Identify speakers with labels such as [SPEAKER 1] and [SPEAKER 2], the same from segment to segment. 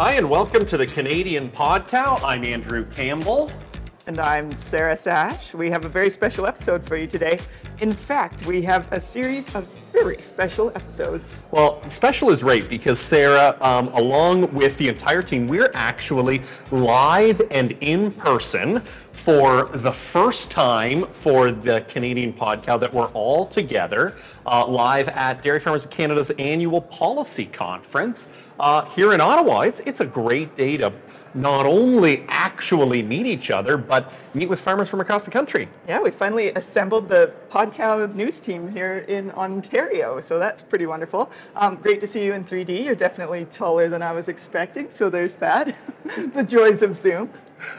[SPEAKER 1] Hi, and welcome to the Canadian Podcast. I'm Andrew Campbell.
[SPEAKER 2] And I'm Sarah Sash. We have a very special episode for you today. In fact, we have a series of very special episodes.
[SPEAKER 1] Well, special is right because Sarah, um, along with the entire team, we're actually live and in person for the first time for the Canadian podcast that we're all together uh, live at Dairy Farmers of Canada's annual policy conference uh, here in Ottawa. It's, it's a great day to not only actually meet each other, but meet with farmers from across the country.
[SPEAKER 2] Yeah, we finally assembled the Podcow news team here in Ontario, so that's pretty wonderful. Um, great to see you in 3D. You're definitely taller than I was expecting, so there's that. the joys of Zoom.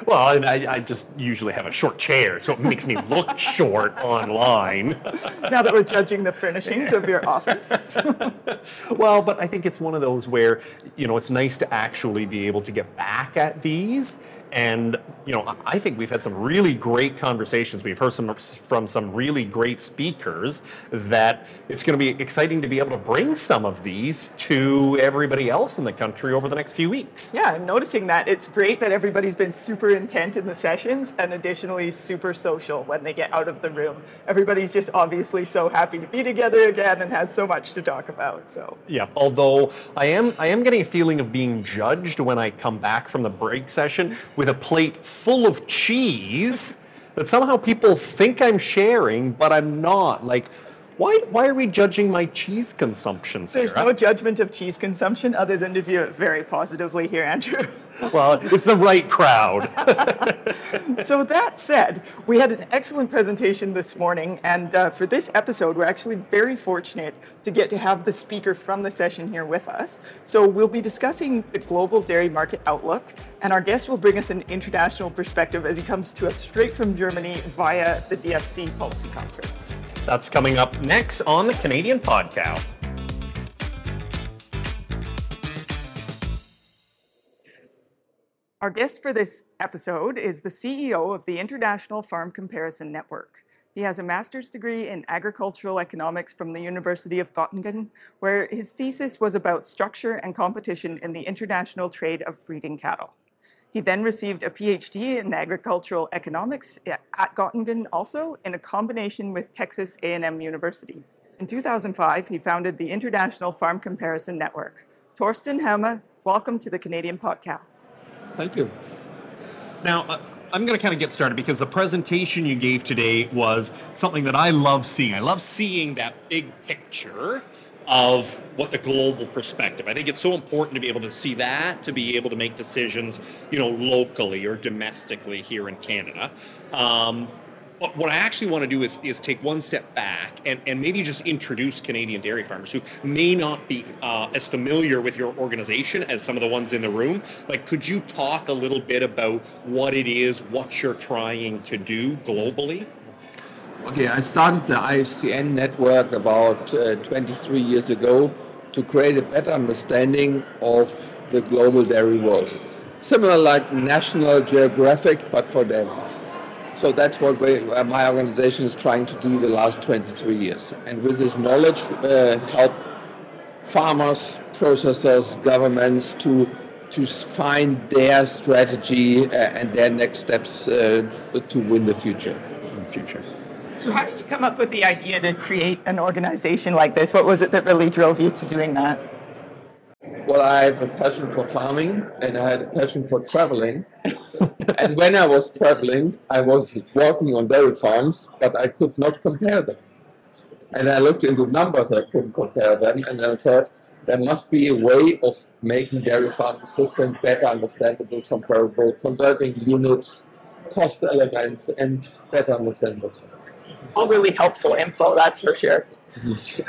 [SPEAKER 1] Well, I, I, just usually have a short chair, so it makes me look short online.
[SPEAKER 2] now that we're judging the furnishings of your office.
[SPEAKER 1] well, but I think it's one of those where, you know, it's nice to actually be able to get back at these and you know, I think we've had some really great conversations. We've heard some from some really great speakers that it's going to be exciting to be able to bring some of these to everybody else in the country over the next few weeks.
[SPEAKER 2] Yeah, I'm noticing that it's great that everybody's been super intent in the sessions and additionally super social when they get out of the room. Everybody's just obviously so happy to be together again and has so much to talk about. So
[SPEAKER 1] yeah, although I am I am getting a feeling of being judged when I come back from the break session with a plate full of cheese that somehow people think I'm sharing, but I'm not. Like, why, why are we judging my cheese consumption, Sarah?
[SPEAKER 2] There's no judgment of cheese consumption other than to view it very positively here, Andrew.
[SPEAKER 1] well, it's the right crowd.
[SPEAKER 2] so that said, we had an excellent presentation this morning, and uh, for this episode, we're actually very fortunate to get to have the speaker from the session here with us. So we'll be discussing the global dairy market outlook, and our guest will bring us an international perspective as he comes to us straight from Germany via the DFC Policy Conference.
[SPEAKER 1] That's coming up next on the Canadian Podcast.
[SPEAKER 2] Our guest for this episode is the CEO of the International Farm Comparison Network. He has a master's degree in agricultural economics from the University of Göttingen, where his thesis was about structure and competition in the international trade of breeding cattle. He then received a PhD in agricultural economics at Göttingen also in a combination with Texas A&M University. In 2005, he founded the International Farm Comparison Network. Torsten Hemme, welcome to the Canadian Podcast.
[SPEAKER 3] Thank you.
[SPEAKER 1] Now, uh, I'm going to kind of get started because the presentation you gave today was something that I love seeing. I love seeing that big picture of what the global perspective. I think it's so important to be able to see that to be able to make decisions, you know, locally or domestically here in Canada. Um, but what I actually want to do is, is take one step back and, and maybe just introduce Canadian dairy farmers who may not be uh, as familiar with your organization as some of the ones in the room. Like, could you talk a little bit about what it is, what you're trying to do globally?
[SPEAKER 3] Okay, I started the IFCN network about uh, 23 years ago to create a better understanding of the global dairy world. Similar like National Geographic, but for dairy. So that's what we, uh, my organization is trying to do the last 23 years. And with this knowledge, uh, help farmers, processors, governments to to find their strategy uh, and their next steps uh, to win the future.
[SPEAKER 1] Future.
[SPEAKER 2] So, how did you come up with the idea to create an organization like this? What was it that really drove you to doing that?
[SPEAKER 3] Well, I have a passion for farming and I had a passion for traveling. and when I was traveling, I was working on dairy farms, but I could not compare them. And I looked into numbers, I couldn't compare them, and I thought there must be a way of making dairy farming system better understandable, comparable, converting units, cost elements, and better understandable.
[SPEAKER 2] All really helpful info, that's for sure.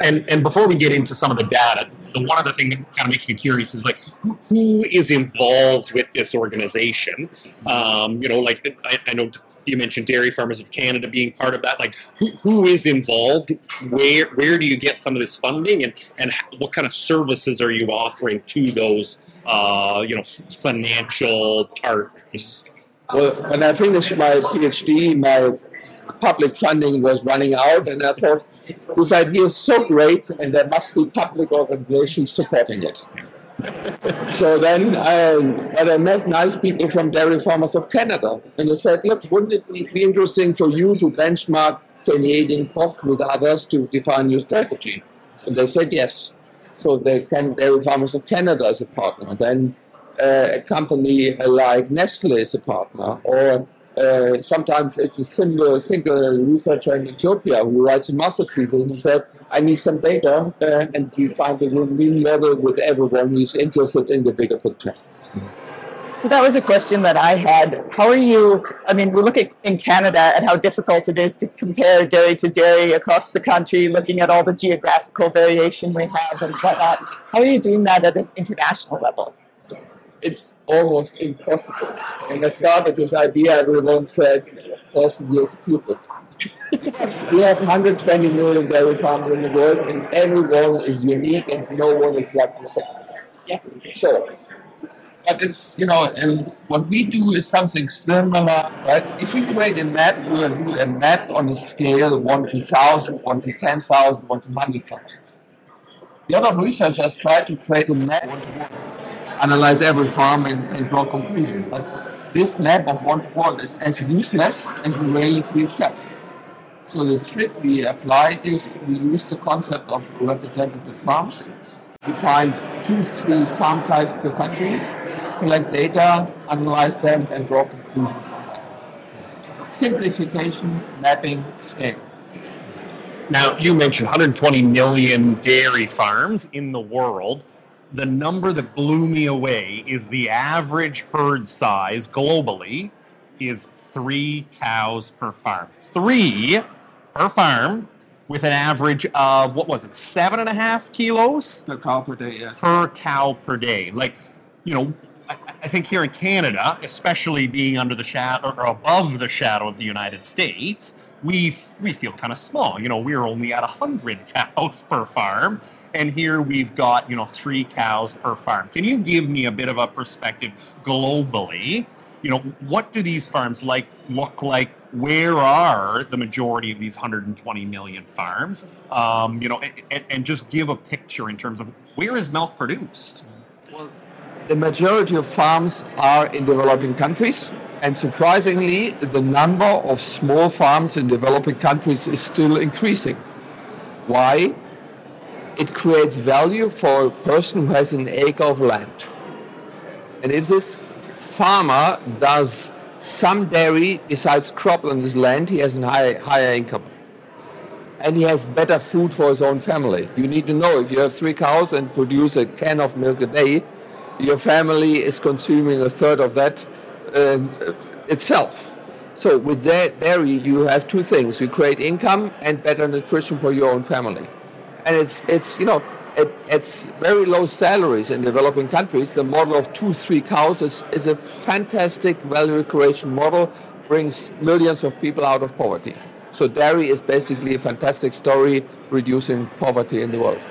[SPEAKER 1] And and before we get into some of the data, the one other thing that kind of makes me curious is like who, who is involved with this organization? Um, you know, like I, I, know you mentioned Dairy Farmers of Canada being part of that. Like who, who is involved? Where where do you get some of this funding, and and what kind of services are you offering to those uh, you know financial partners?
[SPEAKER 3] Well, when I finished my PhD, my public funding was running out, and I thought this idea is so great, and there must be public organizations supporting it. so then I, but I met nice people from dairy farmers of Canada. And they said, look, wouldn't it be, interesting for you to benchmark Canadian coffee with others to define your strategy? And they said yes. So they can, Dairy Farmers of Canada is a partner. Then uh, a company like Nestle is a partner, or uh, sometimes it's a single, single researcher in Ethiopia who writes a master thesis and he said, I need some data, uh, and we find a win-win model with everyone who's interested in the bigger picture.
[SPEAKER 2] So that was a question that I had. How are you? I mean, we look at in Canada at how difficult it is to compare dairy to dairy across the country, looking at all the geographical variation we have and whatnot. How are you doing that at an international level?
[SPEAKER 3] It's almost impossible. When I started this idea, everyone said, "Person, you're stupid." we have 120 million dairy farms in the world, and everyone is unique, and no one is like the same. Yeah. So but it's you know, and what we do is something similar, right? If we create a map, we'll do a map on a scale one to thousand, one to ten thousand, one to hundred thousand. The other researchers try to create a map, analyze every farm and, and draw conclusion. But this map of one to one is as useless as the reality itself. So the trick we apply is we use the concept of representative farms, define two, three farm types per country, collect data, analyze them, and draw conclusions from them. Simplification, mapping, scale.
[SPEAKER 1] Now, you mentioned 120 million dairy farms in the world. The number that blew me away is the average herd size globally is three cows per farm. Three per farm with an average of, what was it, seven and a half kilos?
[SPEAKER 3] Per cow per day, yes.
[SPEAKER 1] Per cow per day. Like, you know, I think here in Canada, especially being under the shadow or above the shadow of the United States, we we feel kind of small. You know, we're only at hundred cows per farm, and here we've got you know three cows per farm. Can you give me a bit of a perspective globally? You know, what do these farms like look like? Where are the majority of these 120 million farms? Um, you know, and, and just give a picture in terms of where is milk produced.
[SPEAKER 3] The majority of farms are in developing countries. And surprisingly, the number of small farms in developing countries is still increasing. Why? It creates value for a person who has an acre of land. And if this farmer does some dairy besides crop on his land, he has a high, higher income. And he has better food for his own family. You need to know if you have three cows and produce a can of milk a day, your family is consuming a third of that uh, itself. So with that dairy, you have two things: you create income and better nutrition for your own family. And it's it's you know at, at very low salaries in developing countries, the model of two three cows is, is a fantastic value creation model, brings millions of people out of poverty. So dairy is basically a fantastic story reducing poverty in the world.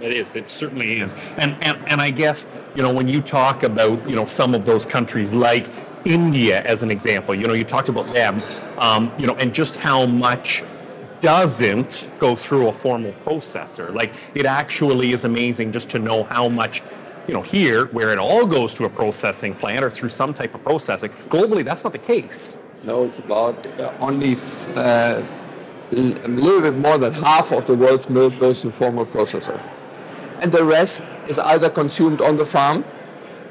[SPEAKER 1] It is. It certainly is. And, and and I guess you know when you talk about you know some of those countries like India as an example, you know you talked about them, um, you know, and just how much doesn't go through a formal processor. Like it actually is amazing just to know how much. You know, here where it all goes to a processing plant or through some type of processing. Globally, that's not the case.
[SPEAKER 3] No, it's about uh, only uh, a little bit more than half of the world's milk goes to formal processor and the rest is either consumed on the farm,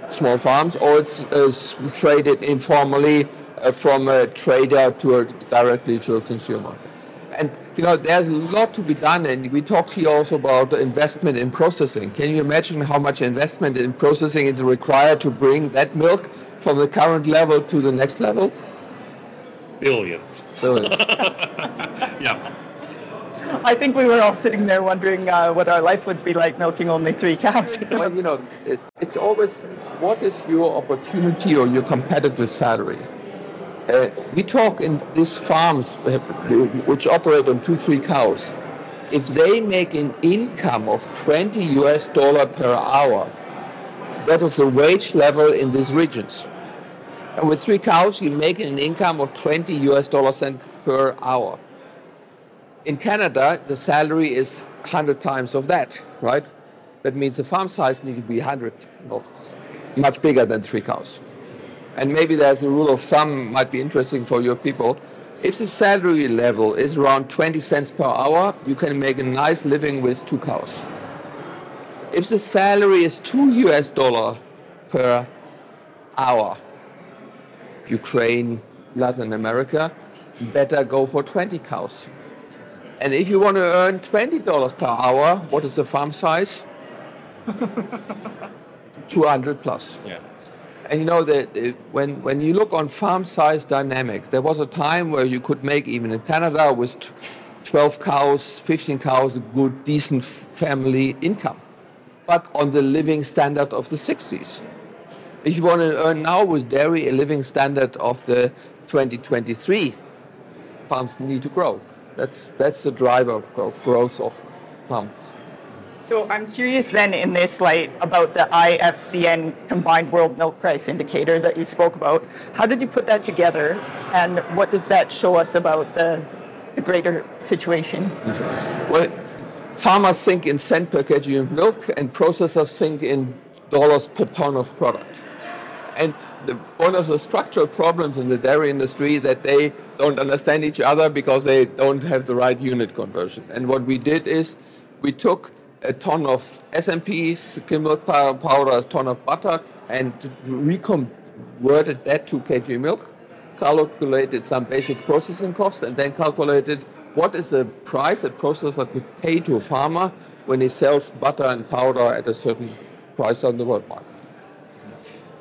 [SPEAKER 3] small farms, or it's uh, traded informally uh, from a trader to a, directly to a consumer. And you know, there's a lot to be done, and we talked here also about investment in processing. Can you imagine how much investment in processing is required to bring that milk from the current level to the next level?
[SPEAKER 1] Billions.
[SPEAKER 3] Billions.
[SPEAKER 1] yeah.
[SPEAKER 2] I think we were all sitting there wondering uh, what our life would be like milking only three cows.
[SPEAKER 3] well, you know, it, it's always what is your opportunity or your competitive salary? Uh, we talk in these farms uh, which operate on two, three cows. If they make an income of 20 US dollar per hour, that is the wage level in these regions. And with three cows, you make an income of 20 US dollar cent per hour in Canada, the salary is 100 times of that, right? That means the farm size needs to be 100, no, much bigger than three cows. And maybe there's a rule of thumb might be interesting for your people. If the salary level is around 20 cents per hour, you can make a nice living with two cows. If the salary is two US dollar per hour, Ukraine, Latin America, better go for 20 cows. And if you want to earn $20 per hour, what is the farm size? 200 plus.
[SPEAKER 1] Yeah.
[SPEAKER 3] And you know that uh, when when you look on farm size dynamic, there was a time where you could make even in Canada with 12 cows, 15 cows, a good decent family income, but on the living standard of the 60s. If you want to earn now with dairy a living standard of the 2023, farms need to grow. That's that's the driver of growth of plants.
[SPEAKER 2] So I'm curious then in this light about the IFCN combined world milk price indicator that you spoke about. How did you put that together and what does that show us about the, the greater situation?
[SPEAKER 3] Well, farmers think in cent per kg of milk, and processors think in dollars per ton of product. And the, one of the structural problems in the dairy industry that they don't understand each other because they don't have the right unit conversion. And what we did is we took a ton of SMP, skim milk powder, a ton of butter, and reconverted that to kg milk calculated some basic processing cost and then calculated what is the price a processor could pay to a farmer when he sells butter and powder at a certain price on the world market.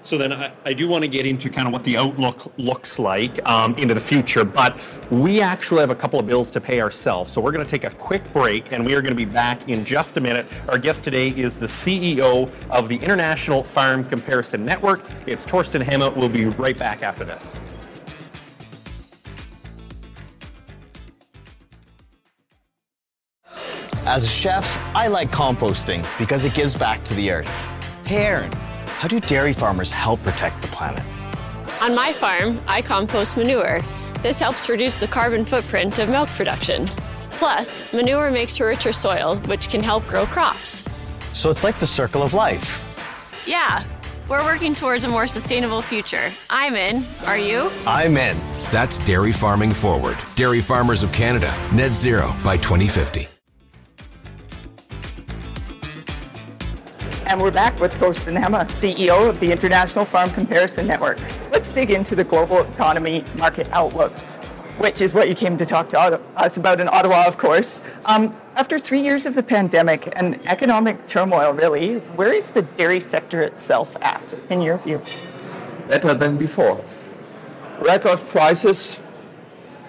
[SPEAKER 1] So then I, I do want to get into kind of what the outlook looks like um, into the future, but we actually have a couple of bills to pay ourselves. So we're going to take a quick break and we are going to be back in just a minute. Our guest today is the CEO of the International Farm Comparison Network. It's Torsten Hemme. We'll be right back after this.
[SPEAKER 4] As a chef, I like composting because it gives back to the earth. Hey Aaron, how do dairy farmers help protect the planet?
[SPEAKER 5] On my farm, I compost manure. This helps reduce the carbon footprint of milk production. Plus, manure makes for richer soil, which can help grow crops.
[SPEAKER 4] So it's like the circle of life.
[SPEAKER 5] Yeah, we're working towards a more sustainable future. I'm in. Are you?
[SPEAKER 4] I'm in.
[SPEAKER 6] That's Dairy Farming Forward. Dairy Farmers of Canada, net zero by 2050.
[SPEAKER 2] And we're back with Torsten Hemme, CEO of the International Farm Comparison Network. Let's dig into the global economy market outlook, which is what you came to talk to us about in Ottawa, of course. Um, after three years of the pandemic and economic turmoil, really, where is the dairy sector itself at, in your view?
[SPEAKER 3] Better than before. Record prices,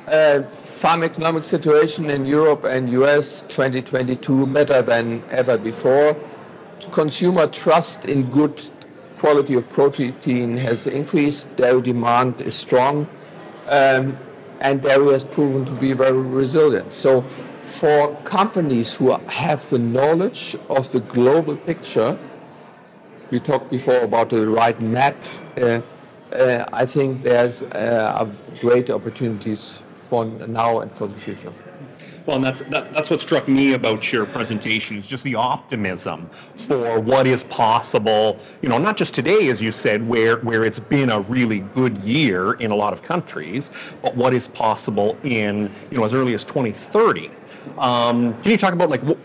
[SPEAKER 3] uh, farm economic situation in Europe and US 2022 better than ever before. Consumer trust in good quality of protein has increased. Dairy demand is strong. Um, and dairy has proven to be very resilient. So, for companies who have the knowledge of the global picture, we talked before about the right map. Uh, uh, I think there's uh, great opportunities for now and for the future.
[SPEAKER 1] Well, and that's that, that's what struck me about your presentation is just the optimism for what is possible. You know, not just today, as you said, where where it's been a really good year in a lot of countries, but what is possible in you know as early as 2030. Um, can you talk about like what,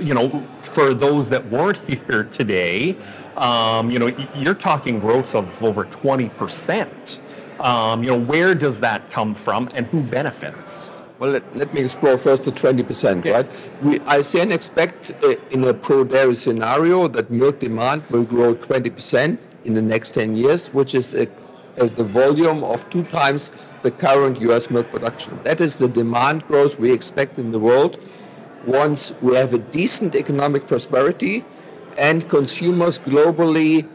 [SPEAKER 1] you know for those that weren't here today? Um, you know, you're talking growth of over 20 percent. Um, you know, where does that come from, and who benefits?
[SPEAKER 3] Well, let, let me explore first the 20%, right? We, ICN expect uh, in a pro-dairy scenario that milk demand will grow 20% in the next 10 years, which is a, a, the volume of two times the current US milk production. That is the demand growth we expect in the world once we have a decent economic prosperity and consumers globally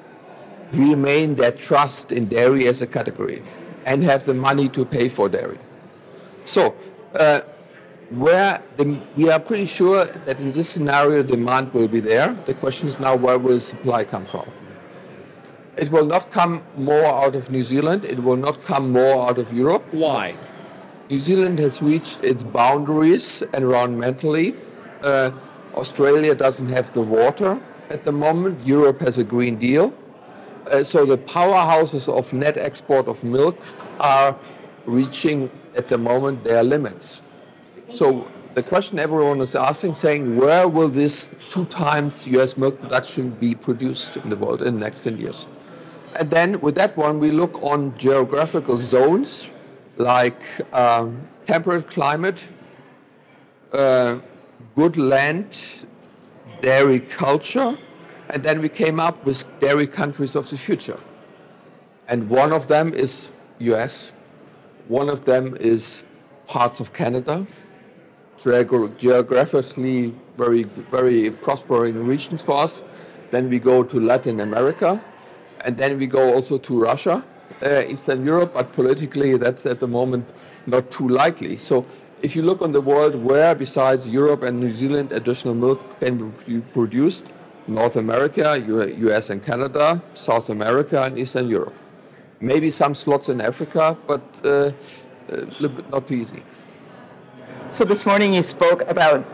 [SPEAKER 3] remain their trust in dairy as a category and have the money to pay for dairy. So, uh, where the, we are pretty sure that in this scenario demand will be there. The question is now where will supply come from? It will not come more out of New Zealand. It will not come more out of Europe.
[SPEAKER 1] Why?
[SPEAKER 3] New Zealand has reached its boundaries environmentally. Uh, Australia doesn't have the water. at the moment. Europe has a Green Deal. Uh, so the powerhouses of net export of milk are reaching at the moment their limits. So the question everyone is asking, saying, where will this two times US milk production be produced in the world in the next 10 years? And then with that one, we look on geographical zones like um, temperate climate, uh, good land, dairy culture, and then we came up with dairy countries of the future. And one of them is US, one of them is parts of Canada, geographically very, very prospering regions for us. Then we go to Latin America, and then we go also to Russia, uh, Eastern Europe, but politically that's at the moment not too likely. So if you look on the world where besides Europe and New Zealand additional milk can be produced, North America, US and Canada, South America and Eastern Europe. Maybe some slots in Africa, but uh, bit not easy.
[SPEAKER 2] So this morning you spoke about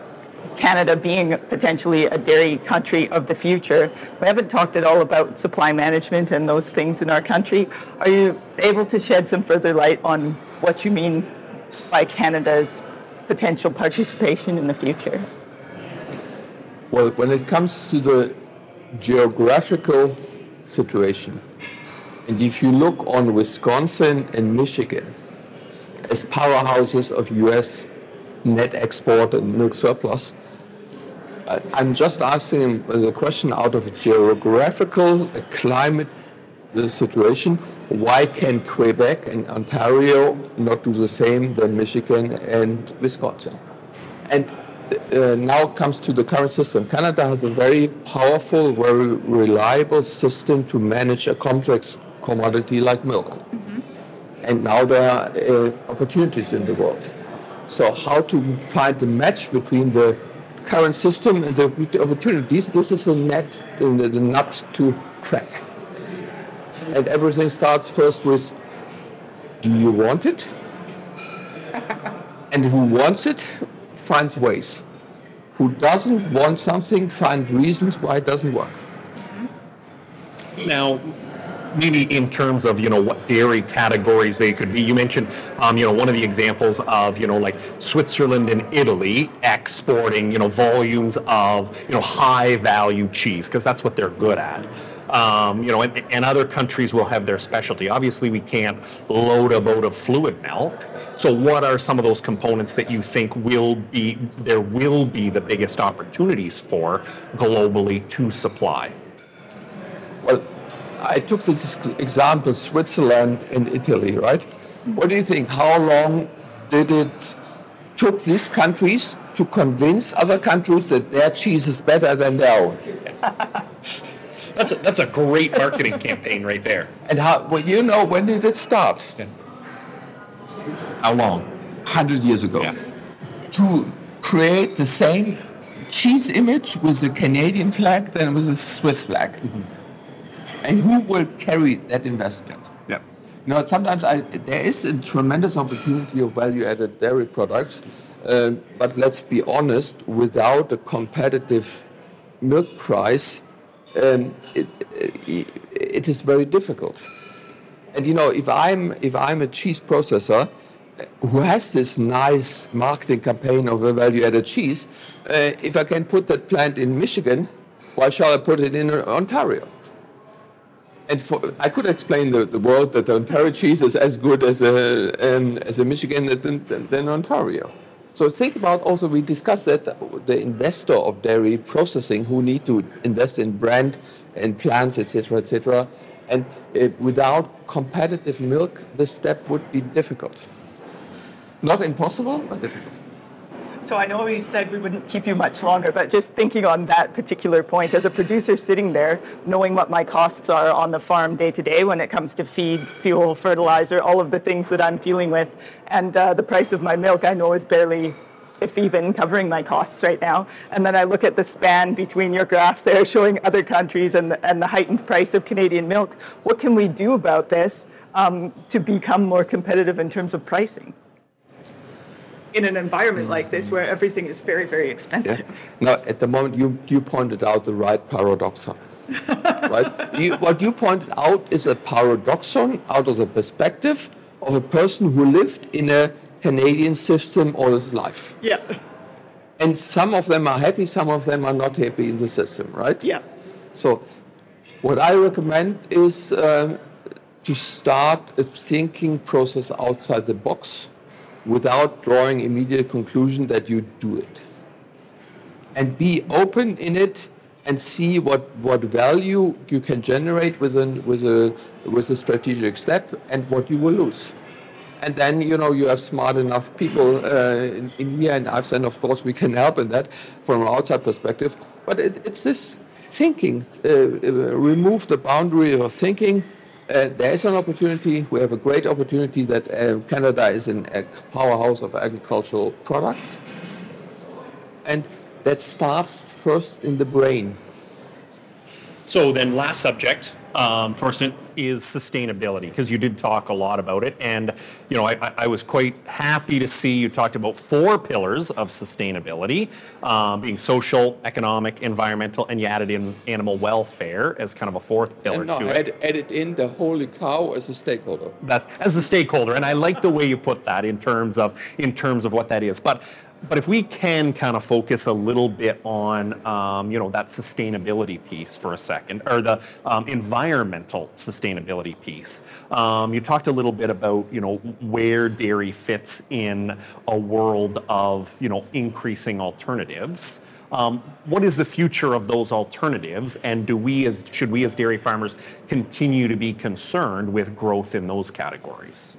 [SPEAKER 2] Canada being potentially a dairy country of the future. We haven't talked at all about supply management and those things in our country. Are you able to shed some further light on what you mean by Canada's potential participation in the future?
[SPEAKER 3] Well, when it comes to the geographical situation, and if you look on Wisconsin and Michigan as powerhouses of US net export and milk surplus. I'm just asking the question out of a geographical a climate situation. Why can Quebec and Ontario not do the same than Michigan and Wisconsin? And uh, now comes to the current system. Canada has a very powerful, very reliable system to manage a complex commodity like milk. Mm-hmm. And now there are uh, opportunities in the world. So how to find the match between the current system and the opportunities, this is the net, the, the nut to crack. And everything starts first with, do you want it? and who wants it finds ways. Who doesn't want something finds reasons why it doesn't work.
[SPEAKER 1] Now, maybe in terms of you know what dairy categories they could be. You mentioned um, you know one of the examples of you know like Switzerland and Italy exporting you know volumes of you know high value cheese because that's what they're good at. Um, you know, and, and, other countries will have their specialty. Obviously, we can't load a boat of fluid milk. So, what are some of those components that you think will be there will be the biggest opportunities for globally to supply?
[SPEAKER 3] Well, I took this example, Switzerland and Italy, right? What do you think? How long did it took these countries to convince other countries that their cheese is better than their own?
[SPEAKER 1] that's a, that's a great marketing campaign right there.
[SPEAKER 3] And how? Well, you know, when did it start?
[SPEAKER 1] Yeah. How long?
[SPEAKER 3] Hundred years ago. Yeah. To create the same cheese image with the Canadian flag than with the Swiss flag. Mm-hmm and who will carry that investment?
[SPEAKER 1] Yeah.
[SPEAKER 3] You know, sometimes I, there is a tremendous opportunity of value-added dairy products, uh, but let's be honest, without a competitive milk price, um, it, it, it is very difficult. And you know, if I'm if I'm a cheese processor who has this nice marketing campaign of a value-added cheese, uh, if I can put that plant in Michigan, why shall I put it in Ontario? And for, I could explain the, the world that the Ontario cheese is as good as a um, as a Michigan than, than Ontario. So think about also we discussed that the investor of dairy processing who need to invest in brand and plants etc etc, and without competitive milk, this step would be difficult. Not impossible, but difficult.
[SPEAKER 2] So I know we said we wouldn't keep you much longer, but just thinking on that particular point, as a producer sitting there, knowing what my costs are on the farm day to day when it comes to feed, fuel, fertilizer, all of the things that I'm dealing with, and uh, the price of my milk I know is barely if even covering my costs right now. And then I look at the span between your graph there showing other countries and the, and the heightened price of Canadian milk. What can we do about this um, to become more competitive in terms of pricing? In an environment like this where everything is very, very expensive.
[SPEAKER 3] Yeah. Now, at the moment, you, you pointed out the right paradoxon. right? You, what you pointed out is a paradoxon out of the perspective of a person who lived in a Canadian system all his life.
[SPEAKER 2] Yeah.
[SPEAKER 3] And some of them are happy, some of them are not happy in the system, right?
[SPEAKER 2] Yeah.
[SPEAKER 3] So, what I recommend is um, to start a thinking process outside the box without drawing immediate conclusion that you do it. And be open in it and see what, what value you can generate with, an, with, a, with a strategic step and what you will lose. And then, you know, you have smart enough people uh, in, in, here and I've and of course, we can help in that from an outside perspective. But it, it's this thinking, uh, uh, remove the boundary of thinking. Uh, there is an opportunity. We have a great opportunity that uh, Canada is a powerhouse of agricultural products. And that starts first in the brain.
[SPEAKER 1] So then, last subject, um, Torsten, is sustainability because you did talk a lot about it, and you know I, I, was quite happy to see you talked about four pillars of sustainability, um, being social, economic, environmental, and you added in animal welfare as kind of a fourth pillar
[SPEAKER 3] and no,
[SPEAKER 1] to
[SPEAKER 3] add,
[SPEAKER 1] it.
[SPEAKER 3] Added in the holy cow as a stakeholder.
[SPEAKER 1] That's as a stakeholder, and I like the way you put that in terms of in terms of what that is, but but if we can kind of focus a little bit on, um, you know, that sustainability piece for a second, or the um, environmental sustainability piece. Um, you talked a little bit about, you know, where dairy fits in a world of, you know, increasing alternatives. Um, what is the future of those alternatives, and do we, as should we as dairy farmers, continue to be concerned with growth in those categories?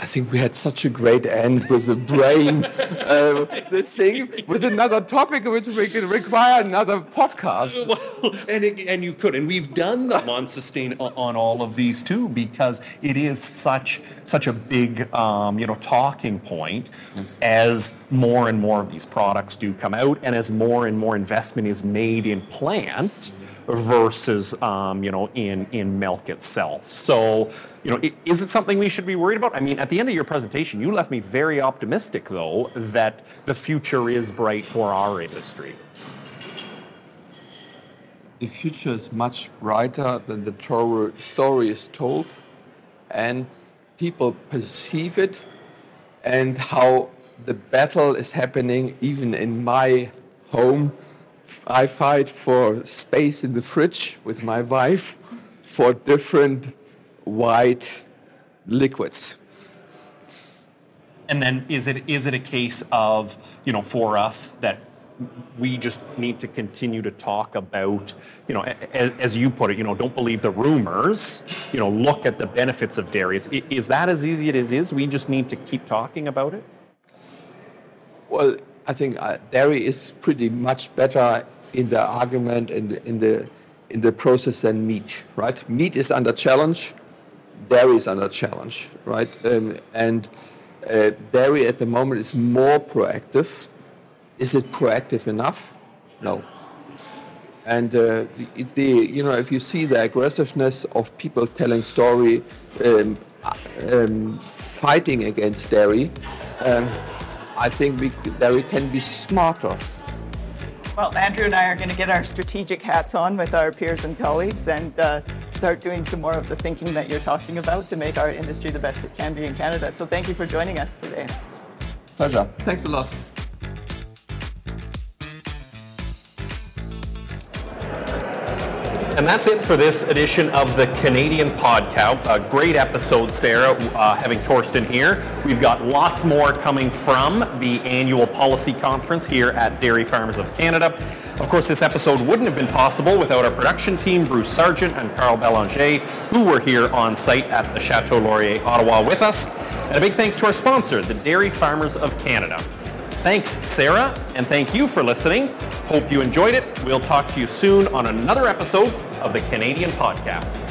[SPEAKER 3] I think we had such a great end with the brain, uh, the thing, with another topic which we can require another podcast.
[SPEAKER 1] Well, and, it, and you could, and we've done them on sustain on all of these too, because it is such such a big um, you know talking point yes. as more and more of these products do come out, and as more and more investment is made in plant versus um, you know in in milk itself. So you know, is it something we should be worried about? I mean, at the end of your presentation, you left me very optimistic, though, that the future is bright for our industry.
[SPEAKER 3] The future is much brighter than the story is told, and people perceive it, and how the battle is happening even in my home I fight for space in the fridge with my wife for different white liquids.
[SPEAKER 1] And then is it is it a case of, you know, for us that we just need to continue to talk about, you know, as, as, you put it, you know, don't believe the rumors, you know, look at the benefits of dairy. Is, is that as easy as it is? We just need to keep talking about it?
[SPEAKER 3] Well, I think uh, dairy is pretty much better in the argument and in, the in the process than meat, right? Meat is under challenge, dairy is under challenge, right? Um, and uh, dairy at the moment is more proactive. Is it proactive enough? No. And uh, the, the, you know, if you see the aggressiveness of people telling story, um, um, fighting against dairy, um, I think we, that we can be smarter.
[SPEAKER 2] Well, Andrew and I are going to get our strategic hats on with our peers and colleagues and uh, start doing some more of the thinking that you're talking about to make our industry the best it can be in Canada. So thank you for joining us today.
[SPEAKER 3] Pleasure. Thanks a lot.
[SPEAKER 1] And that's it for this edition of the Canadian Podcast. A great episode, Sarah, uh, having Torsten here. We've got lots more coming from the annual policy conference here at Dairy Farmers of Canada. Of course, this episode wouldn't have been possible without our production team, Bruce Sargent and Carl Belanger, who were here on site at the Chateau Laurier, Ottawa, with us. And a big thanks to our sponsor, the Dairy Farmers of Canada. Thanks, Sarah, and thank you for listening. Hope you enjoyed it. We'll talk to you soon on another episode of the Canadian Podcast.